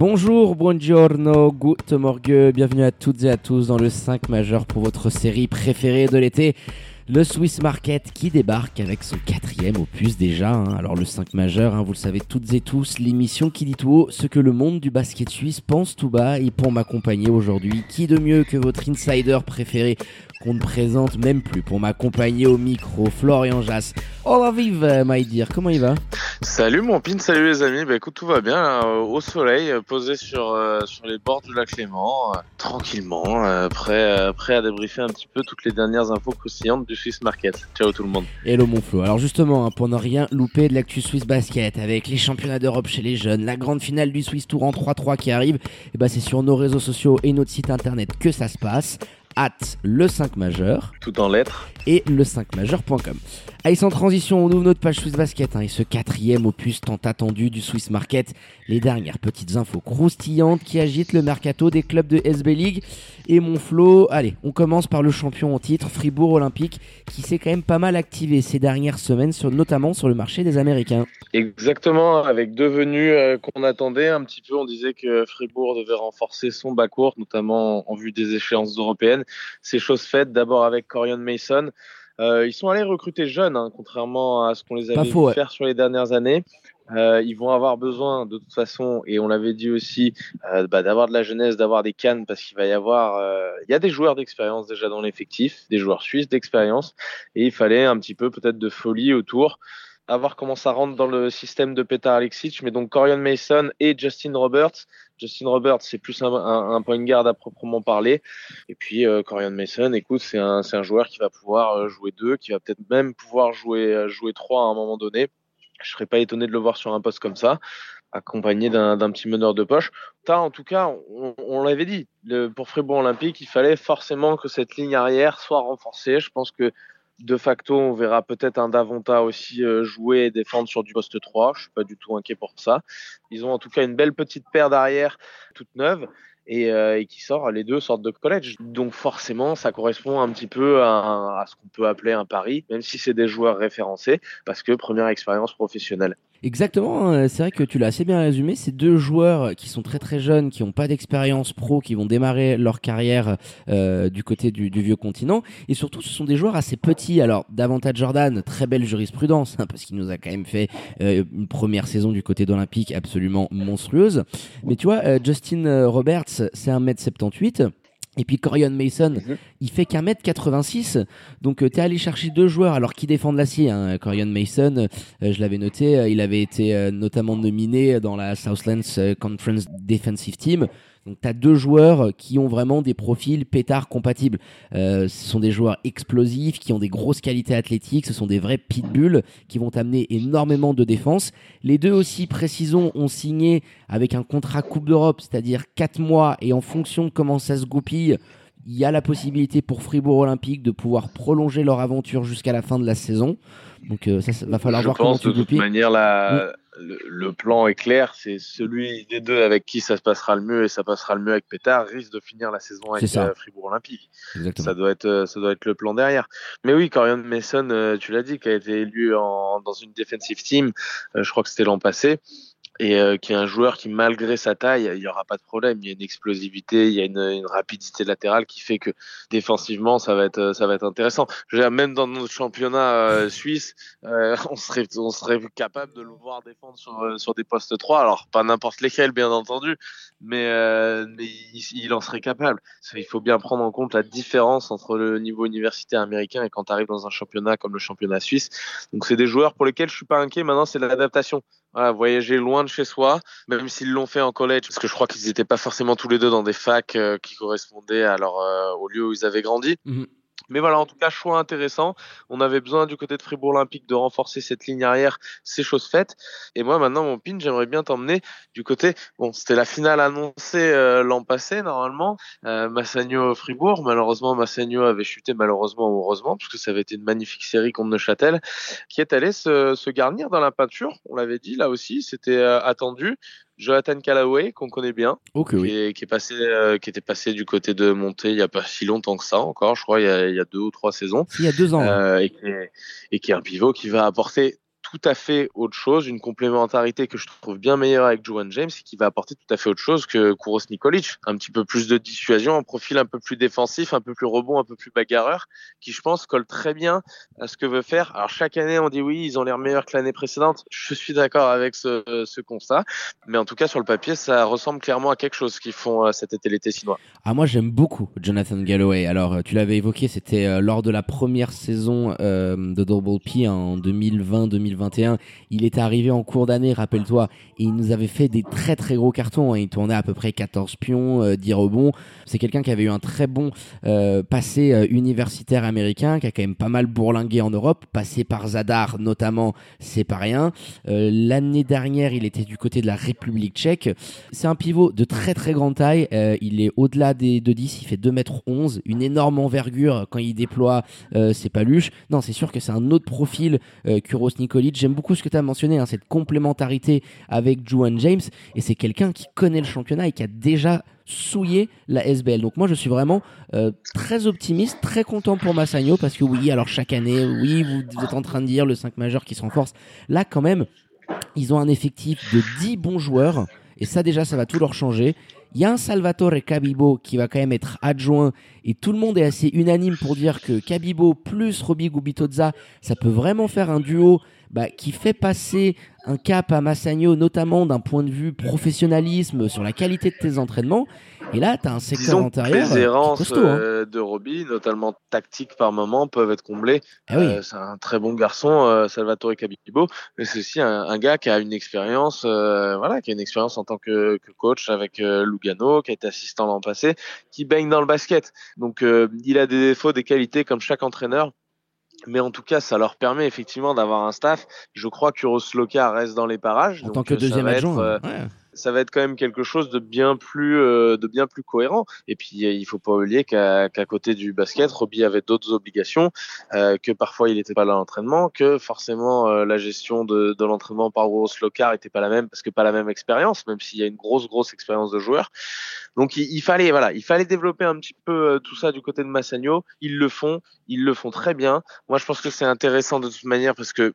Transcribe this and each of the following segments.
Bonjour, buongiorno, good morgue, bienvenue à toutes et à tous dans le 5 majeur pour votre série préférée de l'été. Le Swiss Market qui débarque avec son quatrième opus déjà. hein. Alors le 5 majeur, hein, vous le savez toutes et tous, l'émission qui dit tout haut ce que le monde du basket suisse pense tout bas. Et pour m'accompagner aujourd'hui, qui de mieux que votre insider préféré qu'on ne présente même plus pour m'accompagner au micro, Florian Jass. Hola vive, my dear, comment il va? Salut mon pin, salut les amis. Bah écoute, tout va bien euh, au soleil, euh, posé sur euh, sur les bords du lac Léman, tranquillement, prêt prêt à débriefer un petit peu toutes les dernières infos croustillantes du Swiss Market. Ciao tout le monde. Hello mon Flo. Alors justement, hein, pour ne rien louper de l'actu Swiss Basket, avec les championnats d'Europe chez les jeunes, la grande finale du Swiss Tour en 3-3 qui arrive, et ben c'est sur nos réseaux sociaux et notre site internet que ça se passe. At le 5 majeur Tout en lettres. et le 5majeur.com. Allez, sans transition, on ouvre notre page Swiss Basket hein, et ce quatrième opus tant attendu du Swiss Market. Les dernières petites infos croustillantes qui agitent le mercato des clubs de SB League. Et mon Flo, allez, on commence par le champion en titre, Fribourg Olympique, qui s'est quand même pas mal activé ces dernières semaines, sur, notamment sur le marché des Américains. Exactement, avec deux venues euh, qu'on attendait un petit peu. On disait que Fribourg devait renforcer son bas court, notamment en vue des échéances européennes. C'est chose faite. D'abord avec Corian Mason. Euh, ils sont allés recruter jeunes, hein, contrairement à ce qu'on les avait faux, ouais. faire sur les dernières années. Euh, ils vont avoir besoin de toute façon, et on l'avait dit aussi, euh, bah, d'avoir de la jeunesse, d'avoir des cannes, parce qu'il va y avoir, il y a des joueurs d'expérience déjà dans l'effectif, des joueurs suisses d'expérience, et il fallait un petit peu peut-être de folie autour, à voir comment ça rentre dans le système de Petar Alexic, mais donc Corian Mason et Justin Roberts. Justin Roberts, c'est plus un, un, un point guard à proprement parler, et puis euh, Corian Mason, écoute, c'est un, un joueur qui va pouvoir euh, jouer deux, qui va peut-être même pouvoir jouer euh, jouer trois à un moment donné. Je serais pas étonné de le voir sur un poste comme ça, accompagné d'un petit meneur de poche. T'as, en tout cas, on, l'avait dit, pour Fribourg Olympique, il fallait forcément que cette ligne arrière soit renforcée. Je pense que de facto, on verra peut-être un Davonta aussi euh, jouer et défendre sur du poste 3. Je suis pas du tout inquiet pour ça. Ils ont en tout cas une belle petite paire d'arrière toute neuve et, euh, et qui sort, les deux sortent de collège. Donc forcément, ça correspond un petit peu à, à ce qu'on peut appeler un pari, même si c'est des joueurs référencés, parce que première expérience professionnelle. Exactement, hein, c'est vrai que tu l'as assez bien résumé. Ces deux joueurs qui sont très très jeunes, qui n'ont pas d'expérience pro, qui vont démarrer leur carrière euh, du côté du, du vieux continent. Et surtout, ce sont des joueurs assez petits. Alors, davantage Jordan, très belle jurisprudence, hein, parce qu'il nous a quand même fait euh, une première saison du côté d'Olympique absolument monstrueuse. Mais tu vois, euh, Justin euh, Roberts, c'est 1m78. Et puis Corian Mason, Mhm. il fait qu'un mètre 86. Donc euh, t'es allé chercher deux joueurs alors qui défendent l'acier. Hein. Corian Mason, euh, je l'avais noté, euh, il avait été notamment nominé dans la Southlands Conference Defensive Team. Donc t'as deux joueurs qui ont vraiment des profils pétards compatibles. Euh, ce sont des joueurs explosifs qui ont des grosses qualités athlétiques. Ce sont des vrais pitbulls qui vont amener énormément de défense. Les deux aussi, précisons, ont signé avec un contrat Coupe d'Europe, c'est-à-dire 4 mois et en fonction de comment ça se goupille, il y a la possibilité pour Fribourg Olympique de pouvoir prolonger leur aventure jusqu'à la fin de la saison. Donc euh, ça, ça va falloir Je voir comment pense tu de toute goupilles. manière, la, le, le plan est clair. C'est celui des deux avec qui ça se passera le mieux et ça passera le mieux avec Pétard risque de finir la saison avec euh, Fribourg Olympique. Exactement. Ça doit être, euh, ça doit être le plan derrière. Mais oui, Corian Mason, euh, tu l'as dit, qui a été élu en, dans une defensive team, je crois que c'était l'an passé, et euh, qui est un joueur qui, malgré sa taille, il y aura pas de problème. Il y a une explosivité, il y a une, une rapidité latérale qui fait que défensivement, ça va être, ça va être intéressant. Je veux dire, même dans notre championnat euh, suisse, euh, on serait, on serait capable de le voir défendre sur, euh, sur des postes 3. Alors, pas n'importe lesquels, bien entendu, mais, euh, mais il, il en serait capable. Qu'il faut bien prendre en compte la différence entre le niveau universitaire américain et quand tu arrives dans un championnat comme le championnat suisse. Donc, c'est des joueurs pour lesquels je suis pas inquiet. Maintenant, c'est l'adaptation. Voilà, voyager loin de chez soi, même s'ils l'ont fait en collège, parce que je crois qu'ils n'étaient pas forcément tous les deux dans des facs euh, qui correspondaient à leur, euh, au lieu où ils avaient grandi. Mhm. Mais voilà, en tout cas, choix intéressant. On avait besoin du côté de Fribourg Olympique de renforcer cette ligne arrière, c'est chose faite. Et moi, maintenant, mon pin, j'aimerais bien t'emmener du côté. Bon, c'était la finale annoncée euh, l'an passé, normalement. Euh, Massagno-Fribourg. Malheureusement, Massagno avait chuté, malheureusement heureusement, puisque ça avait été une magnifique série contre Neuchâtel, qui est allé se, se garnir dans la peinture. On l'avait dit, là aussi, c'était euh, attendu. Jonathan Callaway, qu'on connaît bien, Ok, qui, oui. est, qui est passé, euh, qui était passé du côté de Monté il y a pas si longtemps que ça encore, je crois, il y a, il y a deux ou trois saisons, Il y a deux ans. hein. euh, et, qui est, et qui est un pivot qui va apporter tout à fait autre chose, une complémentarité que je trouve bien meilleure avec Juwan James et qui va apporter tout à fait autre chose que Kouros Nikolic. Un petit peu plus de dissuasion, un profil un peu plus défensif, un peu plus rebond, un peu plus bagarreur, qui je pense colle très bien à ce que veut faire. Alors chaque année on dit oui, ils ont l'air meilleurs que l'année précédente. Je suis d'accord avec ce, constat, mais en tout cas sur le papier ça ressemble clairement à quelque chose qu'ils font euh, cet été l'été chinois. Ah moi j'aime beaucoup Jonathan Galloway. Alors euh, tu l'avais évoqué, c'était euh, lors de la première saison de Double P hein, en 2020-2021. Il était arrivé en cours d'année, rappelle-toi, et il nous avait fait des très très gros cartons. hein. Il tournait à peu près 14 pions, euh, 10 rebonds. C'est quelqu'un qui avait eu un très bon euh, passé euh, universitaire américain, qui a quand même pas mal bourlingué en Europe, passé par Zadar notamment, c'est pas rien. Euh, L'année dernière, il était du côté de la République tchèque. C'est un pivot de très très grande taille. Euh, il est au-delà des 2,10. Il fait 2 mètres 11. Une énorme envergure quand il déploie euh, ses paluches. Non, c'est sûr que c'est un autre profil euh, Kuros J'aime beaucoup ce que tu as mentionné, hein, cette complémentarité avec Juan James. Et c'est quelqu'un qui connaît le championnat et qui a déjà souillé la SBL. Donc moi je suis vraiment euh, très optimiste, très content pour Massagno parce que oui, alors chaque année, oui, vous, êtes en train de dire le 5 majeur qui se renforce. Là quand même, ils ont un effectif de 10 bons joueurs et ça déjà ça va tout leur changer. Il y a un Salvatore Cabibo qui va quand même être adjoint et tout le monde est assez unanime pour dire que Cabibo plus Roby Gubitoza, ça peut vraiment faire un duo bah, qui fait passer un cap à Massagno, notamment d'un point de vue professionnalisme, sur la qualité de tes entraînements. Et là, tu as un secteur Disons intérieur les euh, est errances costaud. hein. euh, de Roby, notamment tactiques par moment, peuvent être comblées. Ah oui. Euh, c'est un très bon garçon, euh, Salvatore Cabibo, mais c'est aussi un, un gars qui a une expérience, euh, voilà, qui a une expérience en tant que, que coach avec Lugano, qui a été assistant l'an passé, qui baigne dans le basket. Donc, il a des défauts, des qualités comme chaque entraîneur. Mais en tout cas, ça leur permet effectivement d'avoir un staff. Je crois que Rosloka reste dans les parages. En donc, tant que euh, deuxième adjoint. euh, ouais. Ça va être quand même quelque chose de bien plus euh, de bien plus cohérent. Et puis il faut pas oublier qu'à côté du basket Roby avait d'autres obligations euh, que parfois il n'était pas là à l'entraînement que forcément euh, la gestion de, de l'entraînement par Grosse Locar était pas la même parce que pas la même expérience même s'il y a une grosse grosse expérience de joueur donc il, il fallait voilà il fallait développer un petit peu euh, tout ça du côté de Massagno ils le font ils le font très bien. Moi je pense que c'est intéressant de toute manière parce que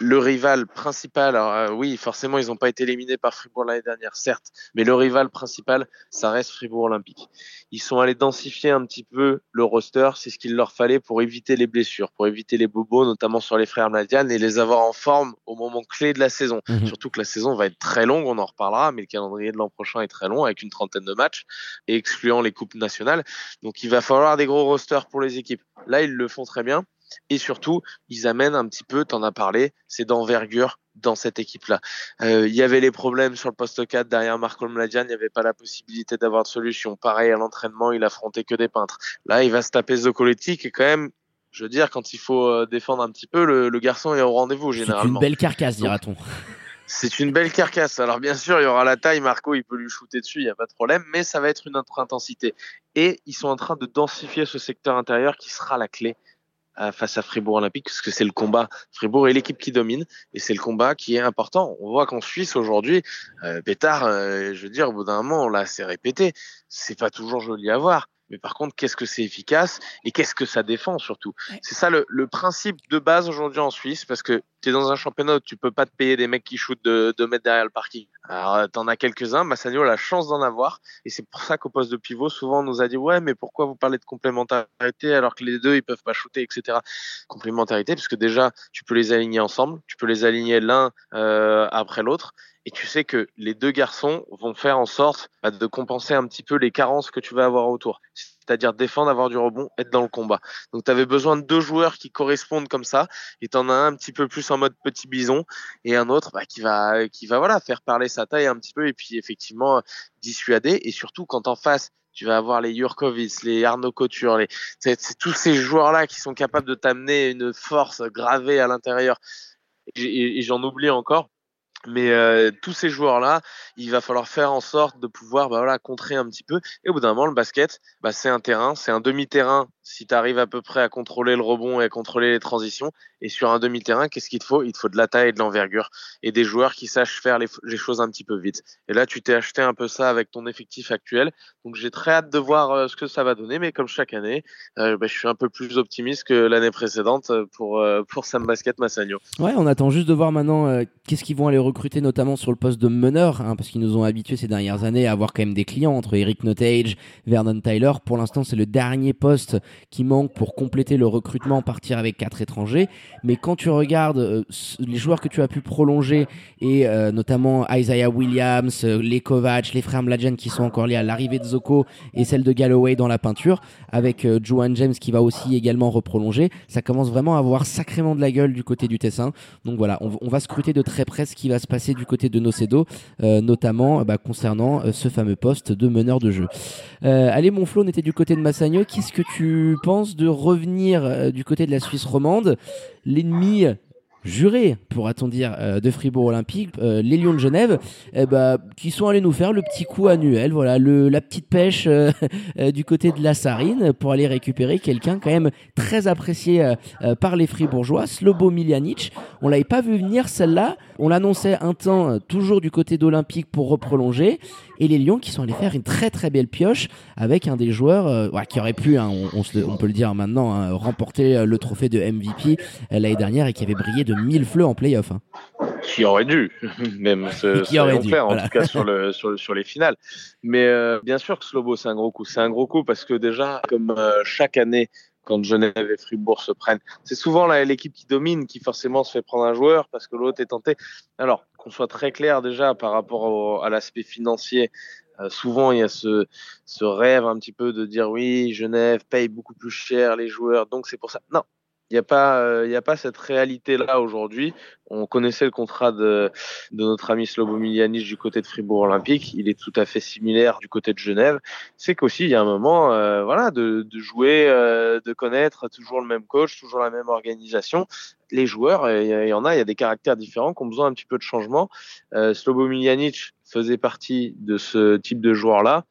le rival principal, alors euh, oui, forcément, ils n'ont pas été éliminés par Fribourg l'année dernière, certes, mais le rival principal, ça reste Fribourg Olympique. Ils sont allés densifier un petit peu le roster, c'est ce qu'il leur fallait pour éviter les blessures, pour éviter les bobos, notamment sur les frères Mladian, et les avoir en forme au moment clé de la saison. Mhm. Surtout que la saison va être très longue, on en reparlera, mais le calendrier de l'an prochain est très long, avec une trentaine de matchs, et excluant les coupes nationales. Donc il va falloir des gros rosters pour les équipes. Là, ils le font très bien. Et surtout, ils amènent un petit peu, t'en as parlé, c'est d'envergure dans cette équipe-là? Euh, Il y avait les problèmes sur le poste 4 derrière Marco Mladian, il n'y avait pas la possibilité d'avoir de solution. Pareil, à l'entraînement, il affrontait que des peintres. Là, il va se taper Zocoletti, qui est quand même, je veux dire, quand il faut euh, défendre un petit peu, le, le garçon est au rendez-vous C'est une généralement. belle carcasse, dira-t-on. C'est une belle carcasse. Alors bien sûr, il y aura la taille, Marco, il peut lui shooter dessus, il n'y a pas de problème, mais ça va être une autre intensité. Et ils sont en train de densifier ce secteur intérieur qui sera la clé face à Fribourg Olympique, parce que c'est le combat. Fribourg est l'équipe qui domine, et c'est le combat qui est important. On voit qu'en Suisse aujourd'hui, euh, Pétard, euh, je veux dire, au bout d'un moment, on l'a assez répété, c'est pas toujours joli à voir. Mais par contre, qu'est-ce que c'est efficace et qu'est-ce que ça défend surtout? C'est ça le, le principe de base aujourd'hui en Suisse, parce que tu es dans un championnat tu peux pas te payer des mecs qui shootent de, mètres derrière le parking. Alors, euh, t'en as quelques-uns, Massagno a la chance d'en avoir, et c'est pour ça qu'au poste de pivot, souvent on nous a dit ouais, mais pourquoi vous parlez de complémentarité alors que les deux ils peuvent pas shooter, etc. Complémentarité, parce que déjà tu peux les aligner ensemble, tu peux les aligner l'un euh, après l'autre, et tu sais que les deux garçons vont faire en sorte bah, de compenser un petit peu les carences que tu vas avoir autour. C'est-à-dire défendre, avoir du rebond, être dans le combat. Donc tu avais besoin de deux joueurs qui correspondent comme ça, et tu en as un un petit peu plus en mode petit bison, et un autre bah, qui va qui va voilà faire parler sa taille un petit peu, et puis effectivement dissuader, et surtout quand en face tu vas avoir les Jurkovic, les Arnaud Couture, les... c'est tous ces joueurs-là qui sont capables de t'amener une force gravée à l'intérieur. Et, j'en oublie encore. Mais euh, tous ces joueurs-là, il va falloir faire en sorte de pouvoir bah, voilà, contrer un petit peu. Et au bout d'un moment, le basket, bah, c'est un terrain, c'est un demi-terrain si tu arrives à peu près à contrôler le rebond et à contrôler les transitions. Et sur un demi-terrain, qu'est-ce qu'il te faut? Il te faut de la taille et de l'envergure et des joueurs qui sachent faire les, choses un petit peu vite. Et là, tu t'es acheté un peu ça avec ton effectif actuel. Donc j'ai très hâte de voir euh, ce que ça va donner. Mais comme chaque année, euh, bah, je suis un peu plus optimiste que l'année précédente pour, euh, pour Sam Basket Massagno. Ouais, on attend juste de voir maintenant qu'est-ce qu'ils vont aller recruter, notamment sur le poste de meneur, hein, parce qu'ils nous ont habitués ces dernières années à avoir quand même des clients entre Eric Notage, Vernon Tyler. Pour l'instant, c'est le dernier poste qui manque pour compléter le recrutement, partir avec quatre étrangers. Mais quand tu regardes euh, les joueurs que tu as pu prolonger, et euh, notamment Isaiah Williams, euh, les Kovacs, les frères Mladjen qui sont encore liés à l'arrivée de Zoko et celle de Galloway dans la peinture, avec Joan James qui va aussi également reprolonger, ça commence vraiment à avoir sacrément de la gueule du côté du Tessin. Donc voilà, on, va scruter de très près ce qui va se passer du côté de Nocedo, notamment bah, concernant ce fameux poste de meneur de jeu. allez, mon Flo, on était du côté de Massagno. Qu'est-ce que tu penses de revenir euh, du côté de la Suisse romande? L'ennemi juré, pourra-t-on dire, euh, de Fribourg Olympique, euh, les Lions de Genève, eh ben, qui sont allés nous faire le petit coup annuel, voilà, le, la petite pêche du côté de la Sarine pour aller récupérer quelqu'un quand même très apprécié par les Fribourgeois, Slobo Miljanic. On l'avait pas vu venir celle-là. On l'annonçait un temps toujours du côté d'Olympique pour reprolonger et les Lions qui sont allés faire une très très belle pioche avec un des joueurs euh, qui aurait pu, hein, on, peut le dire maintenant, hein, remporter euh, le trophée de MVP euh, l'année dernière et qui avait brillé de mille fleurs en playoff. Hein. Qui aurait dû, même ce, qui aurait dû, faire, en tout cas sur, le, sur, les finales. Mais bien sûr que Slobo, c'est un gros coup. C'est un gros coup parce que déjà, comme chaque année, quand Genève et Fribourg se prennent. C'est souvent l'équipe qui domine qui forcément se fait prendre un joueur parce que l'autre est tenté. Alors, qu'on soit très clair déjà par rapport à l'aspect financier, euh, souvent il y a ce, rêve un petit peu de dire oui, Genève paye beaucoup plus cher les joueurs, donc c'est pour ça. Non, n'y a pas, euh, a pas cette réalité-là aujourd'hui. On connaissait le contrat de, de notre ami Slobo Miljanic du côté de Fribourg Olympique. Il est tout à fait similaire du côté de Genève. C'est qu'aussi, il y a un moment, euh, voilà, de, de jouer, euh, de connaître toujours le même coach, toujours la même organisation. Les joueurs, il y, en a, il y a des caractères différents qui ont besoin un petit peu de changement. Miljanic faisait partie de ce type de joueur-là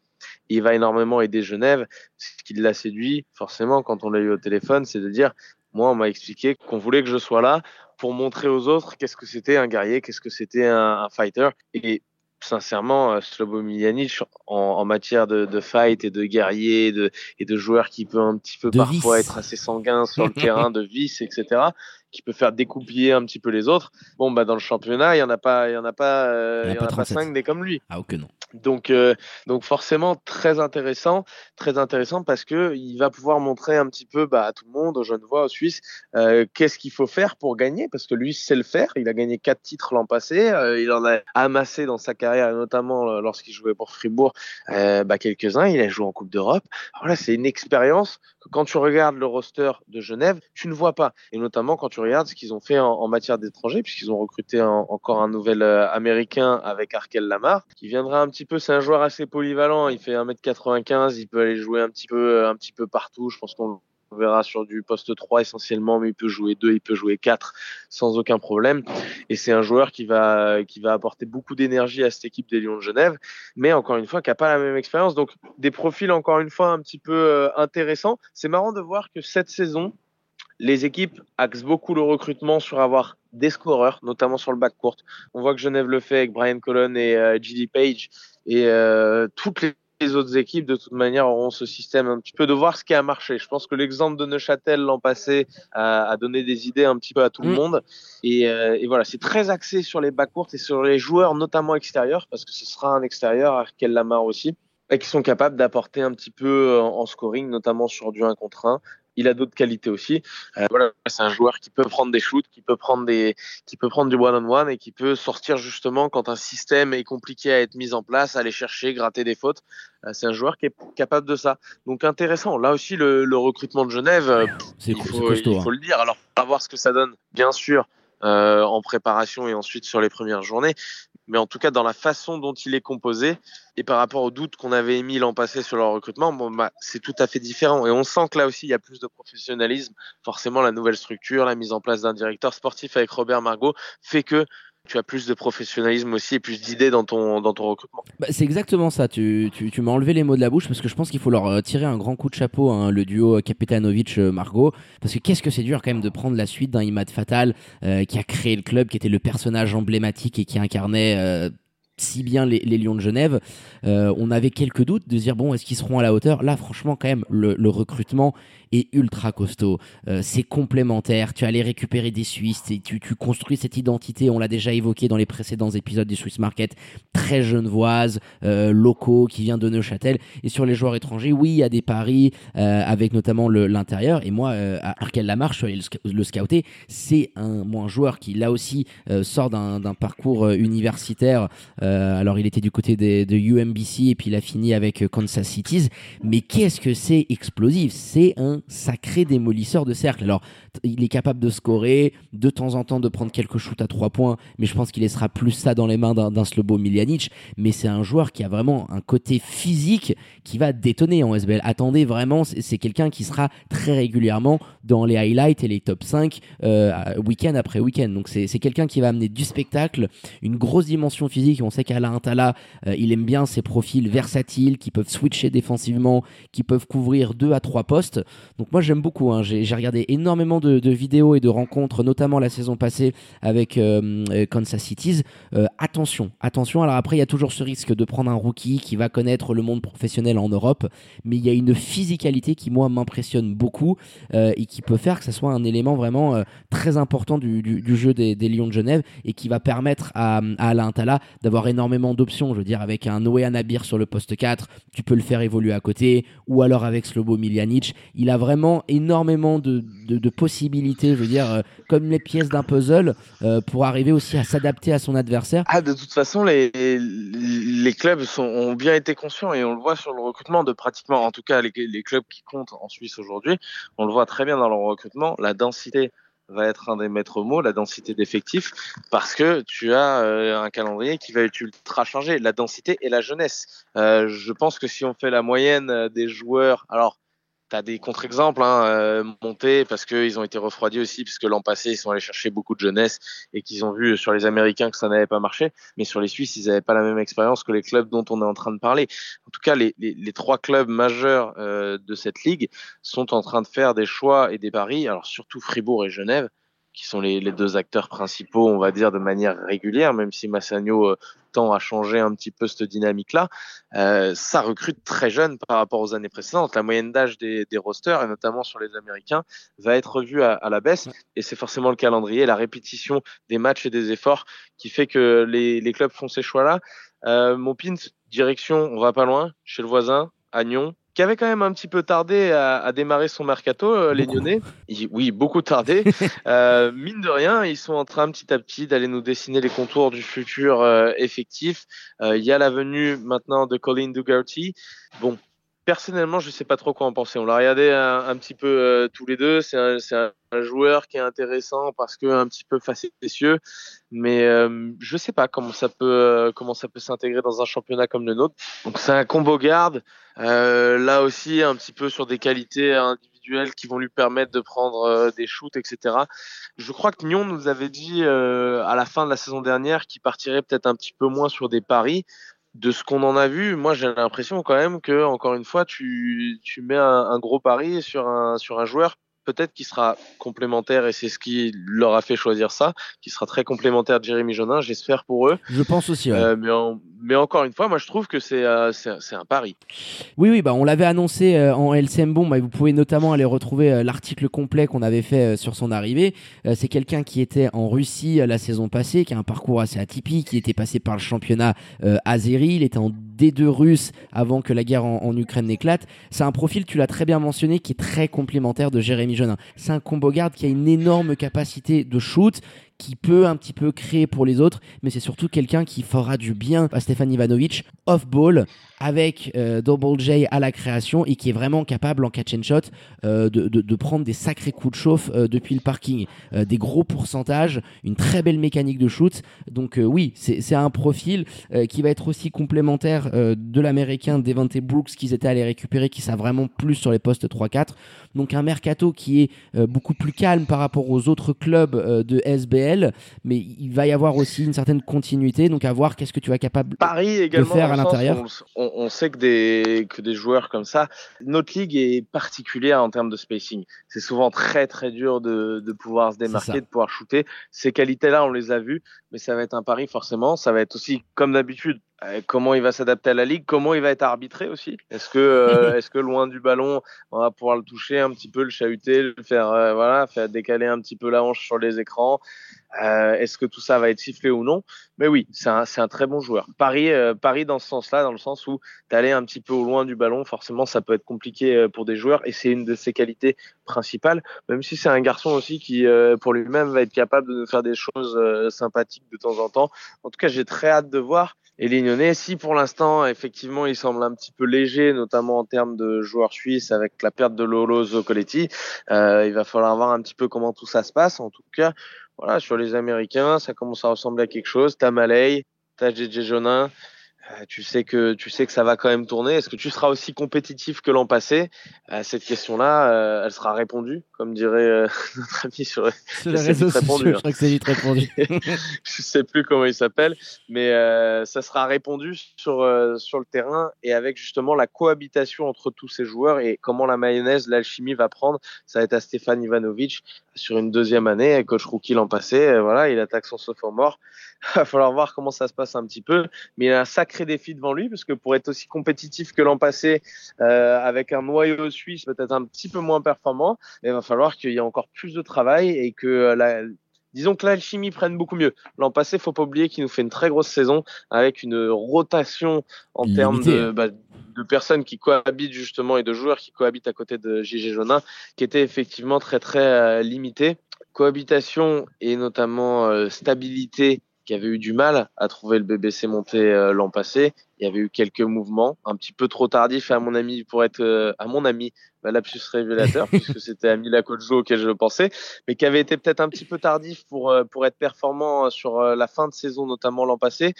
il va énormément aider Genève. Ce qui l'a séduit, forcément, quand on l'a eu au téléphone, c'est de dire moi, on m'a expliqué qu'on voulait que je sois là pour montrer aux autres qu'est-ce que c'était un guerrier, qu'est-ce que c'était un, fighter. Et sincèrement, euh, Slobo Miljanic, en, matière de, fight et de guerrier de, et de joueur qui peut un petit peu parfois être assez sanguin sur le terrain, de vice, etc., qui peut faire découpiller un petit peu les autres. Bon, bah dans le championnat, il y en a pas, il y en a pas, euh, il y en a, pas, cinq des comme lui. Ah ok non. Donc, euh, donc forcément très intéressant, très intéressant parce que il va pouvoir montrer un petit peu bah, à tout le monde, aux jeunes voix, aux Suisses, euh, qu'est-ce qu'il faut faire pour gagner parce que lui sait le faire. Il a gagné quatre titres l'an passé, euh, il en a amassé dans sa carrière, notamment lorsqu'il jouait pour Fribourg, bah, quelques-uns. Il a joué en Coupe d'Europe. Voilà, c'est une expérience que quand tu regardes le roster de Genève, tu ne vois pas. Et notamment quand tu regardes ce qu'ils ont fait en, matière d'étrangers, puisqu'ils ont recruté encore un nouvel américain avec Arkel Lamar, qui viendra un petit peu, c'est un joueur assez polyvalent. Il fait 1m95, il peut aller jouer un petit peu, un petit peu partout. Je pense qu'on verra sur du poste 3 essentiellement, mais il peut jouer 2, il peut jouer 4 sans aucun problème. Et c'est un joueur qui va, qui va apporter beaucoup d'énergie à cette équipe des Lions de Genève, mais encore une fois, qui n'a pas la même expérience. Donc, des profils encore une fois un petit peu euh, intéressants. C'est marrant de voir que cette saison, les équipes axent beaucoup le recrutement sur avoir des scoreurs, notamment sur le bac court. On voit que Genève le fait avec Brian Colon et euh, G.D. Page. Et euh, toutes les autres équipes, de toute manière, auront ce système un petit peu de voir ce qui a marché. Je pense que l'exemple de Neuchâtel l'an passé a, donné des idées un petit peu à tout le mm. monde. Et, euh, et voilà, c'est très axé sur les bas courtes et sur les joueurs, notamment extérieurs, parce que ce sera un extérieur, Arkel Lamar aussi et qui sont capables d'apporter un petit peu en scoring, notamment sur du 1 contre 1 il a d'autres qualités aussi. Euh, voilà, c'est un joueur qui peut prendre des shoots, qui peut prendre des, qui peut prendre du one on one et qui peut sortir justement quand un système est compliqué à être mis en place, aller chercher, gratter des fautes. Euh, c'est un joueur qui est capable de ça. Donc intéressant. Là aussi, le, recrutement de Genève, euh, il, faut, il faut le dire. Alors, à voir ce que ça donne, bien sûr. en préparation et ensuite sur les premières journées. Mais en tout cas dans la façon dont il est composé et par rapport aux doutes qu'on avait émis l'an passé sur leur recrutement, bon, bah, c'est tout à fait différent. Et on sent que là aussi, il y a plus de professionnalisme. Forcément, la nouvelle structure, la mise en place d'un directeur sportif avec Robert Margot fait que tu as plus de professionnalisme aussi et plus d'idées dans ton, dans ton recrutement. Bah, c'est exactement ça. Tu, tu, tu m'as enlevé les mots de la bouche parce que je pense qu'il faut leur euh, tirer un grand coup de chapeau, hein, le duo Kapetanovic-Margot. Parce que qu'est-ce que c'est dur quand même de prendre la suite d'un Imad Fatal euh, qui a créé le club, qui était le personnage emblématique et qui incarnait euh, si bien les, les, Lions de Genève, euh, on avait quelques doutes de dire bon est-ce qu'ils seront à la hauteur? Là franchement quand même le, recrutement est ultra costaud. Euh, c'est complémentaire. Tu allais récupérer des Suisses tu, construis cette identité. On l'a déjà évoqué dans les précédents épisodes du Swiss Market. Très genevoise, euh, locaux qui vient de Neuchâtel. Et sur les joueurs étrangers, oui il y a des paris euh, avec notamment l'intérieur. Et moi à Arkel Lamarche le, le scouté, c'est un, joueur qui là aussi sort d'un parcours universitaire. Alors il était du côté de UMBC et puis il a fini avec Kansas Cities. Mais qu'est-ce que c'est explosif? C'est un sacré démolisseur de cercle. Alors, il est capable de scorer, de temps en temps de prendre quelques shoots à trois points, mais je pense qu'il laissera plus ça dans les mains d'un Slobo Miljanic. Mais c'est un joueur qui a vraiment un côté physique qui va détonner en SBL. Attendez, vraiment, c'est quelqu'un qui sera très régulièrement dans les highlights et les top 5 euh, week-end après week-end. Donc, c'est quelqu'un qui va amener du spectacle, une grosse dimension physique. Sait qu'Alain Tala, euh, il aime bien ces profils versatiles qui peuvent switcher défensivement, qui peuvent couvrir deux à trois postes. Donc moi j'aime beaucoup, hein. j'ai regardé énormément de, vidéos et de rencontres, notamment la saison passée avec euh, euh, Kansas Cities. Euh, attention, attention, alors après il y a toujours ce risque de prendre un rookie qui va connaître le monde professionnel en Europe, mais il y a une physicalité qui moi m'impressionne beaucoup et qui peut faire que ça soit un élément vraiment très important du, jeu des, des, Lions de Genève et qui va permettre à, à Alain Tala d'avoir énormément d'options, je veux dire avec un Noé Anabir sur le poste 4, tu peux le faire évoluer à côté, ou alors avec Slobo Miljanic, il a vraiment énormément de, de, possibilités, je veux dire, euh, comme les pièces d'un puzzle, euh, pour arriver aussi à s'adapter à son adversaire. Ah, de toute façon, les, les clubs ont bien été conscients et on le voit sur le recrutement de pratiquement, en tout cas les clubs qui comptent en Suisse aujourd'hui, on le voit très bien dans leur recrutement, la densité va être un des maîtres mots, la densité d'effectifs, parce que tu as euh, un calendrier qui va être ultra chargé. La densité et la jeunesse. Euh, je pense que si on fait la moyenne des joueurs, alors tu as des contre-exemples hein, euh, montés parce qu'ils ont été refroidis aussi, puisque l'an passé, ils sont allés chercher beaucoup de jeunesse et qu'ils ont vu sur les Américains que ça n'avait pas marché. Mais sur les Suisses, ils n'avaient pas la même expérience que les clubs dont on est en train de parler. En tout cas, les, les, les trois clubs majeurs euh, de cette ligue sont en train de faire des choix et des paris, alors surtout Fribourg et Genève, qui sont les, les, deux acteurs principaux, on va dire, de manière régulière, même si Massagno euh, tend à changer un petit peu cette dynamique-là. Euh, ça recrute très jeune par rapport aux années précédentes. La moyenne d'âge des, des, rosters, et notamment sur les Américains, va être revue à, à la baisse. Et c'est forcément le calendrier, la répétition des matchs et des efforts qui fait que les, les clubs font ces choix-là. Euh, mon pin, direction, on va pas loin, chez le voisin, à Nyon, qui avait quand même un petit peu tardé à, à démarrer son mercato, euh, les Nyonnais. Oui, beaucoup tardé. euh, mine de rien, ils sont en train petit à petit d'aller nous dessiner les contours du futur euh, effectif. Euh, il y a la venue maintenant de Colin Dugarty. Bon, personnellement, je sais pas trop quoi en penser. On l'a regardé un, petit peu euh, tous les deux. C'est un, joueur qui est intéressant parce que un petit peu facétieux, mais euh, je sais pas comment ça peut euh, peut s'intégrer dans un championnat comme le nôtre. Donc c'est un combo garde. Là aussi, un petit peu sur des qualités individuelles qui vont lui permettre de prendre des shoots, etc. Je crois que Nyon nous avait dit à la fin de la saison dernière qu'il partirait peut-être un petit peu moins sur des paris de ce qu'on en a vu, moi j'ai l'impression quand même que encore une fois tu, tu mets un, gros pari sur un sur un joueur peut-être qui sera complémentaire et c'est ce qui leur a fait choisir ça, qui sera très complémentaire de Jérémy Jonin, j'espère pour eux. Je pense aussi. Ouais. Euh, mais, en, mais encore une fois, moi je trouve que c'est euh, c'est un pari. Oui oui bah on l'avait annoncé euh, en LCM bon, bah, vous pouvez notamment aller retrouver euh, l'article complet qu'on avait fait sur son arrivée. c'est quelqu'un qui était en Russie la saison passée, qui a un parcours assez atypique, qui était passé par le championnat azéri, il était en D2 russe avant que la guerre en, en Ukraine n'éclate. C'est un profil, tu l'as très bien mentionné, qui est très complémentaire de Jérémy Jonin. C'est un combo garde qui a une énorme capacité de shoot, qui peut un petit peu créer pour les autres, mais c'est surtout quelqu'un qui fera du bien à Stefan Ivanovic off-ball avec euh, Double J à la création et qui est vraiment capable en catch and shot euh, de, de, prendre des sacrés coups de chauffe euh, depuis le parking, des gros pourcentages, une très belle mécanique de shoot. Donc oui, c'est un profil qui va être aussi complémentaire de l'américain Devante Brooks qu'ils étaient allés récupérer, qui savent vraiment plus sur les postes 3-4. Donc un mercato qui est beaucoup plus calme par rapport aux autres clubs de SBL, mais il va y avoir aussi une certaine continuité. Donc à voir qu'est-ce que tu vas capable Paris également de faire à l'intérieur. On, on, sait que des, que des joueurs comme ça, notre ligue est particulière en termes de spacing. C'est souvent très très dur de, de pouvoir se démarquer, de pouvoir shooter. Ces qualités-là, on les a vues, mais ça va être un pari forcément. Ça va être aussi comme d'habitude euh, comment il va s'adapter à la ligue, comment il va être arbitré aussi. Est-ce que, euh, est-ce que loin du ballon, on va pouvoir le toucher un petit peu, le chahuter, le faire, euh, voilà, faire décaler un petit peu la hanche sur les écrans. Euh, est-ce que tout ça va être sifflé ou non? Mais oui, c'est un, un, très bon joueur. Paris, euh, Paris dans ce sens-là, dans le sens où d'aller un petit peu au loin du ballon, forcément, ça peut être compliqué pour des joueurs, et c'est une de ses qualités principales. Même si c'est un garçon aussi qui, pour lui-même, va être capable de faire des choses sympathiques de temps en temps. En tout cas, j'ai très hâte de voir. Et Lignonnet, si pour l'instant, effectivement, il semble un petit peu léger, notamment en termes de joueurs suisses avec la perte de Lolo Zoccoletti, euh, il va falloir voir un petit peu comment tout ça se passe. En tout cas, voilà, sur les Américains, ça commence à ressembler à quelque chose. T'as Malay, t'as JJ Jonin, tu sais que tu sais que ça va quand même tourner. Est-ce que tu seras aussi compétitif que l'an passé? Euh, Cette question-là, euh, elle sera répondue, comme dirait notre ami sur, sur les réseaux sociaux. Je crois que c'est vite répondu. je sais plus comment il s'appelle, mais ça sera répondu sur sur le terrain et avec justement la cohabitation entre tous ces joueurs et comment la mayonnaise, l'alchimie va prendre. Ça va être à Stéphane Ivanovic sur une deuxième année, coach rookie l'an passé. Voilà, il attaque son sophomore. Il va falloir voir comment ça se passe un petit peu, mais il a un sacré défi devant lui, parce que pour être aussi compétitif que l'an passé, euh, avec un noyau suisse peut-être un petit peu moins performant, il va falloir qu'il y ait encore plus de travail et que euh, la, disons que l'alchimie prenne beaucoup mieux. L'an passé, faut pas oublier qu'il nous fait une très grosse saison avec une rotation en termes de, bah, de personnes qui cohabitent justement et de joueurs qui cohabitent à côté de JG Jonin, qui était effectivement très très euh, limitée. Cohabitation et notamment euh, stabilité qui avait eu du mal à trouver le BBC monté euh, l'an passé. Il y avait eu quelques mouvements, un petit peu trop tardifs à mon ami pour être euh, à mon ami bah, lapsus révélateur puisque c'était à Mila Kojo auquel je pensais, mais qui avait été peut-être un petit peu tardif pour euh, pour être performant sur la fin de saison notamment l'an passé.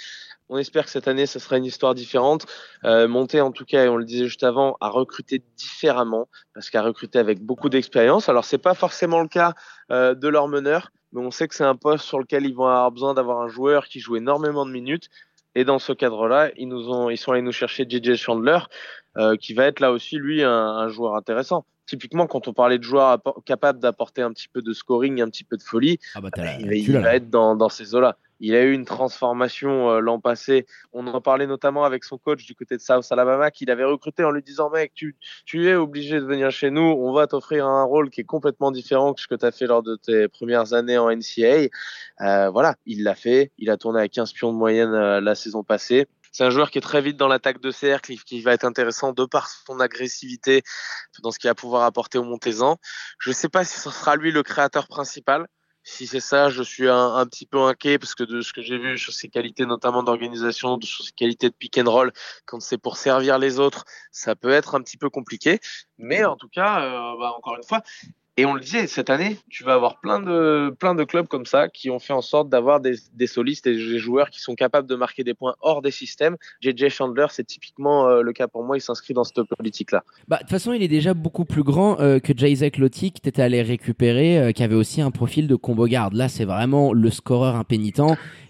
On espère que cette année ce sera une histoire différente. Euh, monter en tout cas, et on le disait juste avant, à recruter différemment parce qu'à recruter avec beaucoup d'expérience. Alors c'est pas forcément le cas de leur meneur mais on sait que c'est un poste sur lequel ils vont avoir besoin d'avoir un joueur qui joue énormément de minutes. Et dans ce cadre-là, ils nous ont, ils sont allés nous chercher JJ Chandler, euh, qui va être là aussi lui un, un, joueur intéressant. Typiquement, quand on parlait de joueurs capables d'apporter un petit peu de scoring, un petit peu de folie, ah bah, bah il, il va être dans, dans ces eaux-là. Il a eu une transformation euh, l'an passé. On en parlait notamment avec son coach du côté de South Alabama, qu'il avait recruté en lui disant Mec, tu, es obligé de venir chez nous. On va t'offrir un rôle qui est complètement différent que ce que tu as fait lors de tes premières années en NCAA. Euh, voilà, il l'a fait. Il a tourné à 15 pions de moyenne euh, la saison passée. C'est un joueur qui est très vite dans l'attaque de cercle, qui va être intéressant de par son agressivité dans ce qu'il va pouvoir apporter au Montezan. Je ne sais pas si ce sera lui le créateur principal. Si c'est ça, je suis un, petit peu inquiet parce que de ce que j'ai vu sur ses qualités, notamment d'organisation, sur ses qualités de pick and roll, quand c'est pour servir les autres, ça peut être un petit peu compliqué. Mais en tout cas, euh, bah, encore une fois, et on le disait, cette année, tu vas avoir plein de, plein de clubs comme ça qui ont fait en sorte d'avoir des, des, solistes et des joueurs qui sont capables de marquer des points hors des systèmes. JJ Chandler, c'est typiquement euh, le cas pour moi. Il s'inscrit dans cette politique-là. Bah, de toute façon, il est déjà beaucoup plus grand euh, que Jayzek Lotti, que tu étais allé récupérer, euh, qui avait aussi un profil de combo garde. Là, c'est vraiment le scoreur impénitent.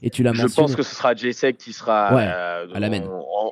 Et tu l'as mentionné. Je pense que ce sera Jayzek qui sera ouais, à la main.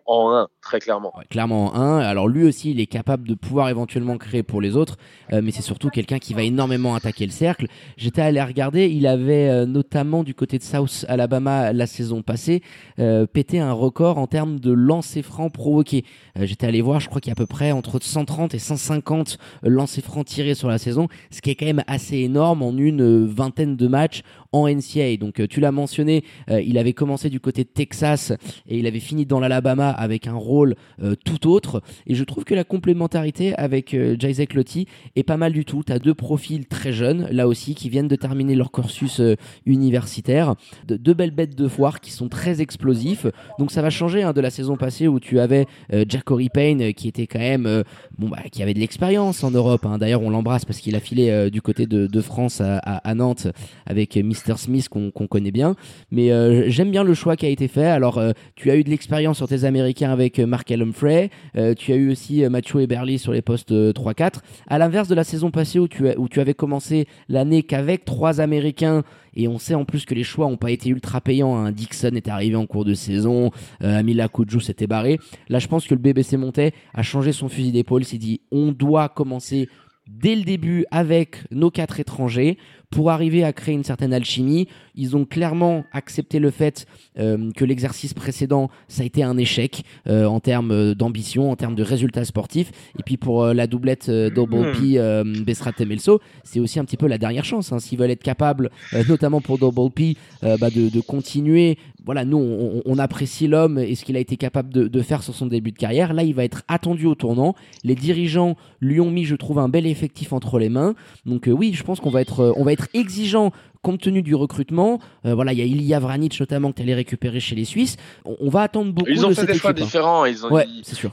En, 1, très clairement. Clairement en 1. Alors lui aussi, il est capable de pouvoir éventuellement créer pour les autres, mais c'est surtout quelqu'un qui va énormément attaquer le cercle. J'étais allé regarder, il avait euh, notamment du côté de South Alabama la saison passée euh, pété un record en termes de lancers francs provoqués. Euh, J'étais allé voir, je crois qu'il y a à peu près entre 130 et 150 lancers francs tirés sur la saison, ce qui est quand même assez énorme en une vingtaine de matchs en NCAA. Donc tu l'as mentionné, il avait commencé du côté de Texas et il avait fini dans l'Alabama avec un rôle tout autre. Et je trouve que la complémentarité avec Jacek Lotti est pas mal du tout. Tu as deux profils très jeunes, là aussi, qui viennent de terminer leur cursus universitaire. De, deux belles bêtes de foire qui sont très explosifs. Donc ça va changer hein, de la saison passée où tu avais Jacory Payne qui était quand même bon, bah, qui avait de l'expérience en Europe. Hein. D'ailleurs, on l'embrasse parce qu'il a filé euh, du côté de, France à, à, Nantes avec Mr. Smith qu'on connaît bien. Mais euh, j'aime bien le choix qui a été fait. Alors, euh, tu as eu de l'expérience sur tes Américains avec Mark Humphrey. tu as eu aussi Mathieu Eberly sur les postes 3-4. À l'inverse de la saison passée où tu, avais commencé l'année qu'avec trois Américains et on sait en plus que les choix n'ont pas été ultra payants. Hein. Dixon est arrivé en cours de saison, euh, Amila Koudjou s'était barré. Là, je pense que le BBC Montais a changé son fusil d'épaule, s'est dit on doit commencer dès le début avec nos quatre étrangers pour arriver à créer une certaine alchimie. Ils ont clairement accepté le fait euh, que l'exercice précédent, ça a été un échec euh, en termes euh, d'ambition, en termes de résultats sportifs. Et puis pour la doublette Double P, hmm. Besrat Temelso, c'est aussi un petit peu la dernière chance. Hein. S'ils veulent être capables, notamment pour Double P, bah, de, de, continuer voilà, nous, on, apprécie l'homme et ce qu'il a été capable de, faire sur son début de carrière. Là, il va être attendu au tournant. Les dirigeants lui ont mis, je trouve, un bel effectif entre les mains. Donc euh, oui, je pense qu'on va être, euh, on va être exigeant compte tenu du recrutement, euh, voilà, il y a Ilya Vranic notamment que tu allais récupérer chez les Suisses. On, va attendre beaucoup. Ils ont fait des choix hein. différents. Ils ont,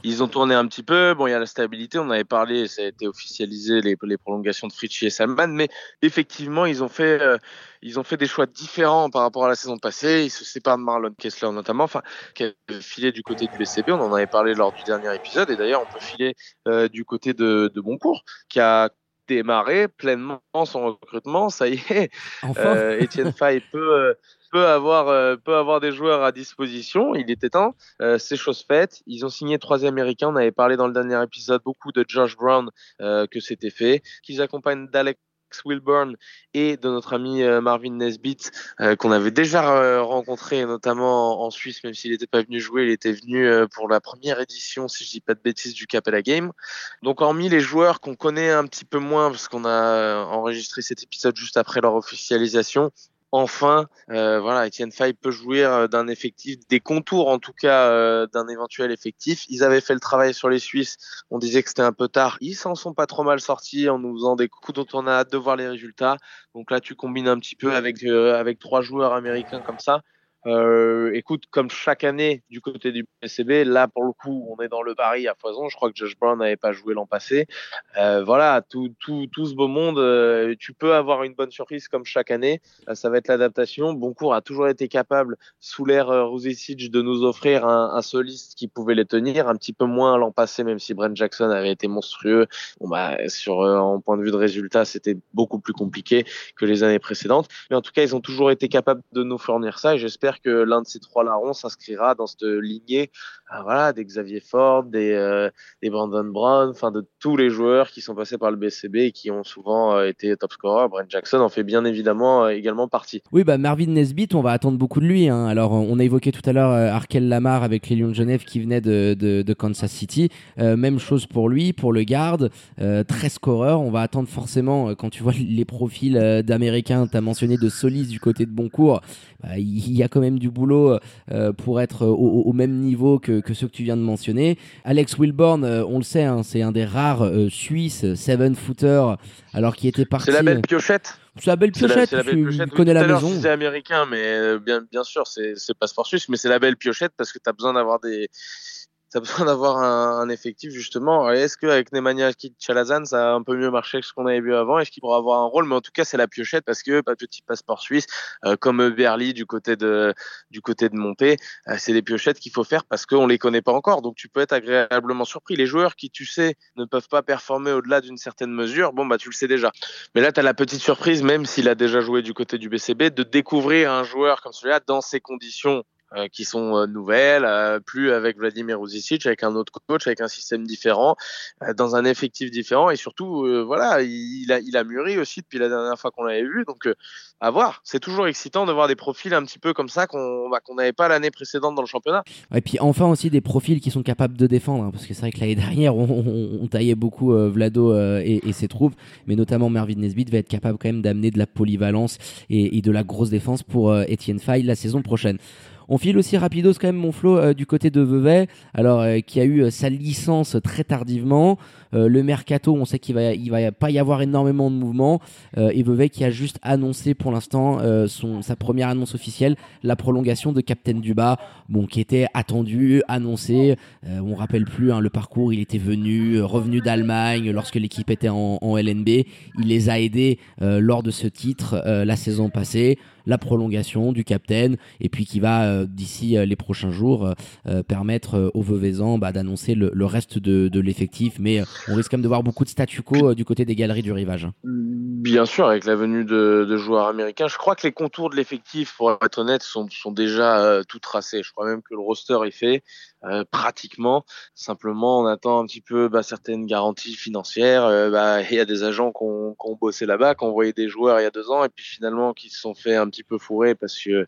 ils, ont tourné un petit peu. Bon, il y a la stabilité. On avait parlé, ça a été officialisé les, les prolongations de Fritchi et Salman, mais effectivement, ils ont fait, euh, ils ont fait des choix différents par rapport à la saison passée. Ils se séparent de Marlon Kessler notamment, enfin, qui a filé du côté du BCB. On en avait parlé lors du dernier épisode, et d'ailleurs, on peut filer euh, du côté de, de Boncourt, qui a démarré pleinement son recrutement. Ça y est, euh, Etienne Fay peut, euh, peut, avoir, euh, peut avoir des joueurs à disposition. Il était temps. c'est chose faite. Ils ont signé trois Américains. On avait parlé dans le dernier épisode beaucoup de Josh Brown que c'était fait. Qu'ils accompagnent d'Alex Wilburn et de notre ami euh, Marvin Nesbitt euh, qu'on avait déjà euh, rencontré notamment en Suisse même s'il n'était pas venu jouer il était venu pour la première édition si je dis pas de bêtises du Capella Game. Donc hormis les joueurs qu'on connaît un petit peu moins parce qu'on a enregistré cet épisode juste après leur officialisation enfin, euh, voilà, Etienne Fay peut jouir euh, d'un effectif, des contours en tout cas euh, d'un éventuel effectif. Ils avaient fait le travail sur les Suisses. On disait que c'était un peu tard. Ils s'en sont pas trop mal sortis en nous faisant des coups dont on a hâte de voir les résultats. Donc là, tu combines un petit peu avec avec trois joueurs américains comme ça. Euh, écoute, comme chaque année du côté du PCB, là pour le coup, on est dans le pari à foison. Je crois que Josh Brown n'avait pas joué l'an passé. Euh, voilà, tout, tout, tout ce beau monde, euh, tu peux avoir une bonne surprise comme chaque année. Euh, ça va être l'adaptation. Boncourt a toujours été capable, sous l'ère euh, de nous offrir un, un, soliste qui pouvait les tenir. Un petit peu moins l'an passé, même si Brent Jackson avait été monstrueux. Bon bah sur en point de vue de résultat, c'était beaucoup plus compliqué que les années précédentes. Mais en tout cas, ils ont toujours été capables de nous fournir ça et j'espère que l'un de ces trois larrons s'inscrira dans cette lignée euh, voilà, des Xavier Ford, des, euh, des Brandon Brown, enfin de tous les joueurs qui sont passés par le BCB et qui ont souvent euh, été top scorers. Brent Jackson en fait bien évidemment également partie. Oui, bah Marvin Nesbitt, on va attendre beaucoup de lui. Hein. Alors, on a évoqué tout à l'heure Arkel Lamar avec les Lions de Genève qui venait de, de, Kansas City. même chose pour lui, pour le garde, très scoreur. On va attendre forcément, quand tu vois les profils d'Américains, tu as mentionné de Solis du côté de Boncourt, bah, il a quand même du boulot pour être au, au même niveau que que, ceux que tu viens de mentionner. Alex Wilborn, euh, on le sait, hein, c'est un des rares euh, Suisses seven footer, alors qu'il était parti. C'est la belle piochette. C'est la belle piochette. La, tu, connais la maison. C'est américain, mais euh, bien, bien sûr, c'est passeport suisse, mais c'est la belle piochette parce que tu as besoin d'avoir des tu as besoin d'avoir un, un, effectif justement. Est-ce qu'avec Nemanja Chalazan, ça a un peu mieux marché que ce qu'on avait vu avant? Est-ce qu'il pourra avoir un rôle? Mais en tout cas, c'est la piochette parce que pas petit passeport suisse, euh, comme Berly du côté de du côté de Monté, euh, c'est des piochettes qu'il faut faire parce qu'on les connaît pas encore. Donc tu peux être agréablement surpris. Les joueurs qui, tu sais, ne peuvent pas performer au-delà d'une certaine mesure, bon bah tu le sais déjà. Mais là, tu as la petite surprise, même s'il a déjà joué du côté du BCB, de découvrir un joueur comme celui-là dans ces conditions euh, qui sont euh, nouvelles, euh, plus avec Vladimir Uzicic, avec un autre coach, avec un système différent, dans un effectif différent et surtout, voilà, il, a, il a mûri aussi depuis la dernière fois qu'on l'avait vu. Donc, à voir. C'est toujours excitant de voir des profils un petit peu comme ça qu'on bah, qu'on n'avait pas l'année précédente dans le championnat. Et puis enfin aussi des profils qui sont capables de défendre, hein, parce que c'est vrai que l'année dernière, on, taillait beaucoup Vlado et, ses troupes, mais notamment Mervyn Nesbitt va être capable quand même d'amener de la polyvalence et, et, de la grosse défense pour Etienne Fay la saison prochaine. On file aussi rapidos quand même mon flow euh, du côté de Vevey, alors euh, qui a eu euh, sa licence très tardivement. le mercato, on sait qu'il va, il va pas y avoir énormément de mouvements. et Vevey qui a juste annoncé pour l'instant son sa première annonce officielle, la prolongation de Captain Duba, bon qui était attendu, annoncé. on rappelle plus hein, le parcours, il était venu, revenu d'Allemagne lorsque l'équipe était en, en, LNB. Il les a aidés lors de ce titre la saison passée la prolongation du capitaine et puis qui va euh, d'ici euh, les prochains jours euh, permettre aux Veuvezans bah, d'annoncer le, reste de, l'effectif. Mais on risque quand même de voir beaucoup de statu quo du côté des galeries du rivage. Bien sûr, avec la venue de, joueurs américains, je crois que les contours de l'effectif, pour être honnête, sont, sont déjà tout tracés. Je crois même que le roster est fait. Pratiquement. Simplement, on attend un petit peu bah, certaines garanties financières. Bah, il y a des agents qui ont, bossé là-bas, qui ont envoyé des joueurs il y a deux ans, et puis finalement qui se sont fait un petit peu fourrés parce que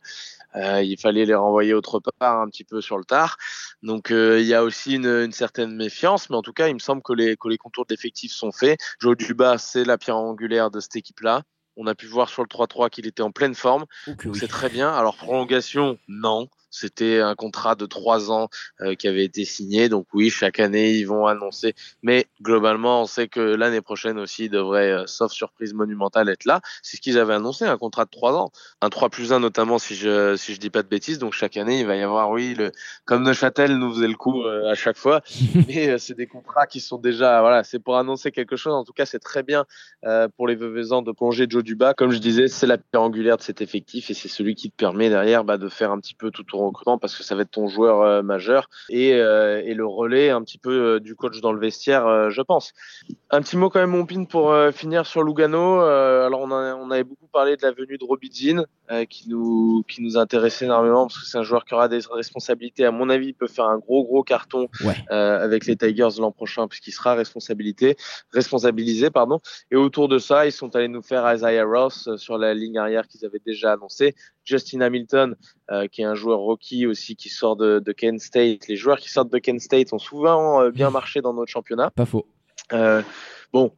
euh, il fallait les renvoyer autre part un petit peu sur le tard. Donc euh, il y a aussi une, une, certaine méfiance, mais en tout cas, il me semble que les, que les contours d'effectifs sont faits. Joe Duba, c'est la pierre angulaire de cette équipe-là. On a pu voir sur le 3-3 qu'il était en pleine forme. C'est très bien. Alors prolongation, non. C'était un contrat de trois ans euh, qui avait été signé. Donc oui, chaque année, ils vont annoncer. Mais globalement, on sait que l'année prochaine aussi, devrait, euh, sauf surprise monumentale, être là. C'est ce qu'ils avaient annoncé, un contrat de trois ans. Un 3 plus 1 notamment, si je si je dis pas de bêtises. Donc chaque année, il va y avoir, oui, le, comme Neuchâtel nous faisait le coup euh, à chaque fois. Mais c'est des contrats qui sont déjà, voilà, c'est pour annoncer quelque chose. En tout cas, c'est très bien pour les Veuvezans de plonger Joe Duba. Comme je disais, c'est la pierre angulaire de cet effectif et c'est celui qui te permet derrière bah, de faire un petit peu tout tour recrutement parce que ça va être ton joueur euh, majeur et, euh, et, le relais un petit peu euh, du coach dans le vestiaire, je pense. Un petit mot quand même, mon pin, pour finir sur Lugano. alors, on, on, avait beaucoup parlé de la venue de Robidzin, qui, nous, qui nous intéressait énormément parce que c'est un joueur qui aura des responsabilités. À mon avis, il peut faire un gros, gros carton avec les Tigers l'an prochain puisqu'il sera responsabilité, responsabilisé. Pardon. Et autour de ça, ils sont allés nous faire Isaiah Ross sur la ligne arrière qu'ils avaient déjà annoncé. Justin Hamilton, euh, qui est un joueur rookie aussi qui sort de, de, Kent State. Les joueurs qui sortent de Kent State ont souvent euh, bien marché dans notre championnat. Pas faux. Euh, bon,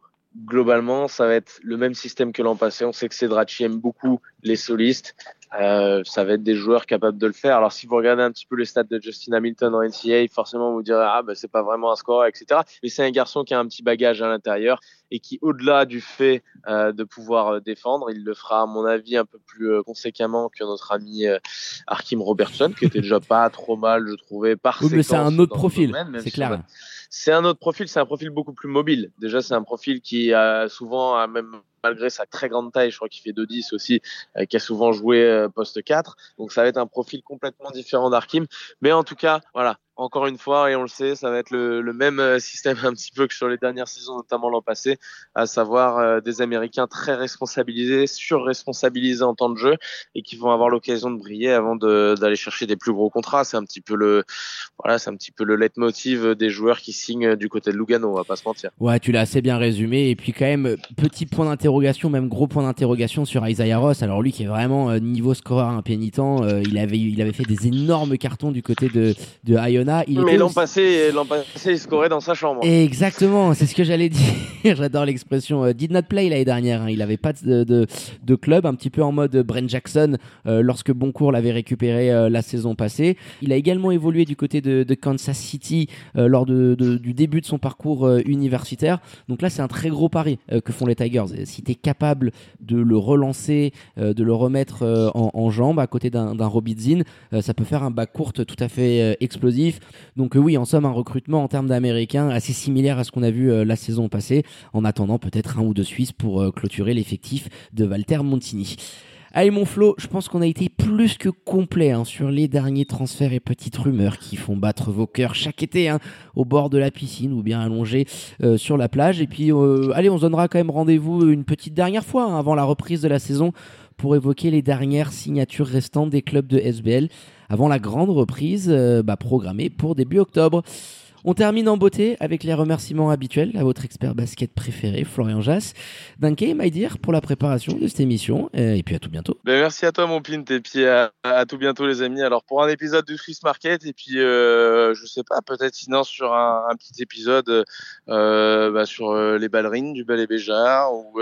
globalement, ça va être le même système que l'an passé. On sait que Cedracci aime beaucoup les solistes. Euh, ça va être des joueurs capables de le faire. Alors, si vous regardez un petit peu les stats de Justin Hamilton en NCAA, forcément, vous direz, ah, ben, c'est pas vraiment un score, etc. Mais c'est un garçon qui a un petit bagage à l'intérieur et qui, au-delà du fait euh, de pouvoir euh, défendre, il le fera, à mon avis, un peu plus euh, conséquemment que notre ami Arkim Robertson, qui était déjà pas trop mal, je trouvais, par Oui, mais c'est un autre profil, c'est clair. C'est un autre profil, c'est un profil beaucoup plus mobile. Déjà, c'est un profil qui a souvent, même malgré sa très grande taille, je crois qu'il fait 2-10 aussi, euh, qui a souvent joué euh, poste 4. Donc ça va être un profil complètement différent d'Arkim. Mais en tout cas, voilà, encore une fois, et on le sait, ça va être le, même euh, système un petit peu que sur les dernières saisons, notamment l'an passé, à savoir euh, des Américains très responsabilisés, sur-responsabilisés en temps de jeu, et qui vont avoir l'occasion de briller avant d'aller chercher des plus gros contrats. C'est un petit peu le, voilà, c'est un petit peu le leitmotiv des joueurs qui signent du côté de Lugano, on va pas se mentir. Ouais, tu l'as assez bien résumé. Et puis quand même, petit point d'interrogation, même gros point d'interrogation sur Isaiah Ross. Alors lui qui est vraiment euh, niveau scoreur impénitent, il avait, il avait fait des énormes cartons du côté de, de Ion mais l'an passé, passé, il scorait dans sa chambre. Exactement, c'est ce que j'allais dire. J'adore l'expression euh, did not play l'année dernière. Hein. Il avait pas de, de, de, club, un petit peu en mode Brent Jackson euh, lorsque Boncourt l'avait récupéré euh, la saison passée. Il a également évolué du côté de, de Kansas City lors de, du début de son parcours universitaire. Donc là, c'est un très gros pari que font les Tigers. Si tu es capable de le relancer, de le remettre en, en jambes à côté d'un Robidzin, ça peut faire un bas court tout à fait explosif donc euh, oui, en somme, un recrutement en termes d'Américains assez similaire à ce qu'on a vu euh, la saison passée, en attendant peut-être un ou deux Suisses pour euh, clôturer l'effectif de Walter Montini. Allez mon Flo, je pense qu'on a été plus que complet hein, sur les derniers transferts et petites rumeurs qui font battre vos cœurs chaque été hein, au bord de la piscine ou bien allongé sur la plage. Et puis allez, on se donnera quand même rendez-vous une petite dernière fois hein, avant la reprise de la saison pour évoquer les dernières signatures restantes des clubs de SBL avant la grande reprise euh, bah, programmée pour début octobre. On termine en beauté avec les remerciements habituels à votre expert basket préféré, Florian Jass. Danke, my dear, pour la préparation de cette émission. Euh, et puis à tout bientôt. Ben, merci à toi, mon Pint. Et puis à, à, tout bientôt, les amis. Alors, pour un épisode du Swiss Market, et puis, euh, je sais pas, peut-être sinon sur un, un petit épisode euh, bah, sur euh, les ballerines du Ballet Béjar. Ou,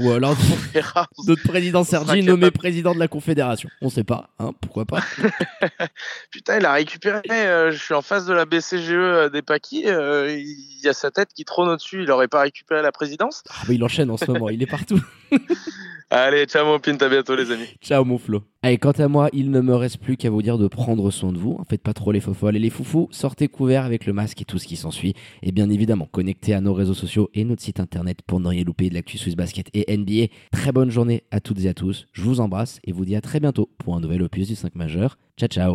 ou alors, notre président Sergi nommé président de la Confédération. On sait pas, hein, pourquoi pas. Putain, il a récupéré. je suis en face de la BCGE des Paquis, euh, il y a sa tête qui trône au-dessus. Il aurait pas récupéré la présidence. Ah, il enchaîne en ce moment, il est partout. Allez, ciao mon Pint, à bientôt les amis. Ciao mon Flo. Allez, quant à moi, il ne me reste plus qu'à vous dire de prendre soin de vous. En faites pas trop les faux et les foufous. Sortez couverts avec le masque et tout ce qui s'ensuit. Et bien évidemment, connectez à nos réseaux sociaux et notre site internet pour ne rien louper de l'actu Swiss Basket et NBA. Très bonne journée à toutes et à tous. Je vous embrasse et vous dis à très bientôt pour un nouvel opus du 5 majeur. Ciao ciao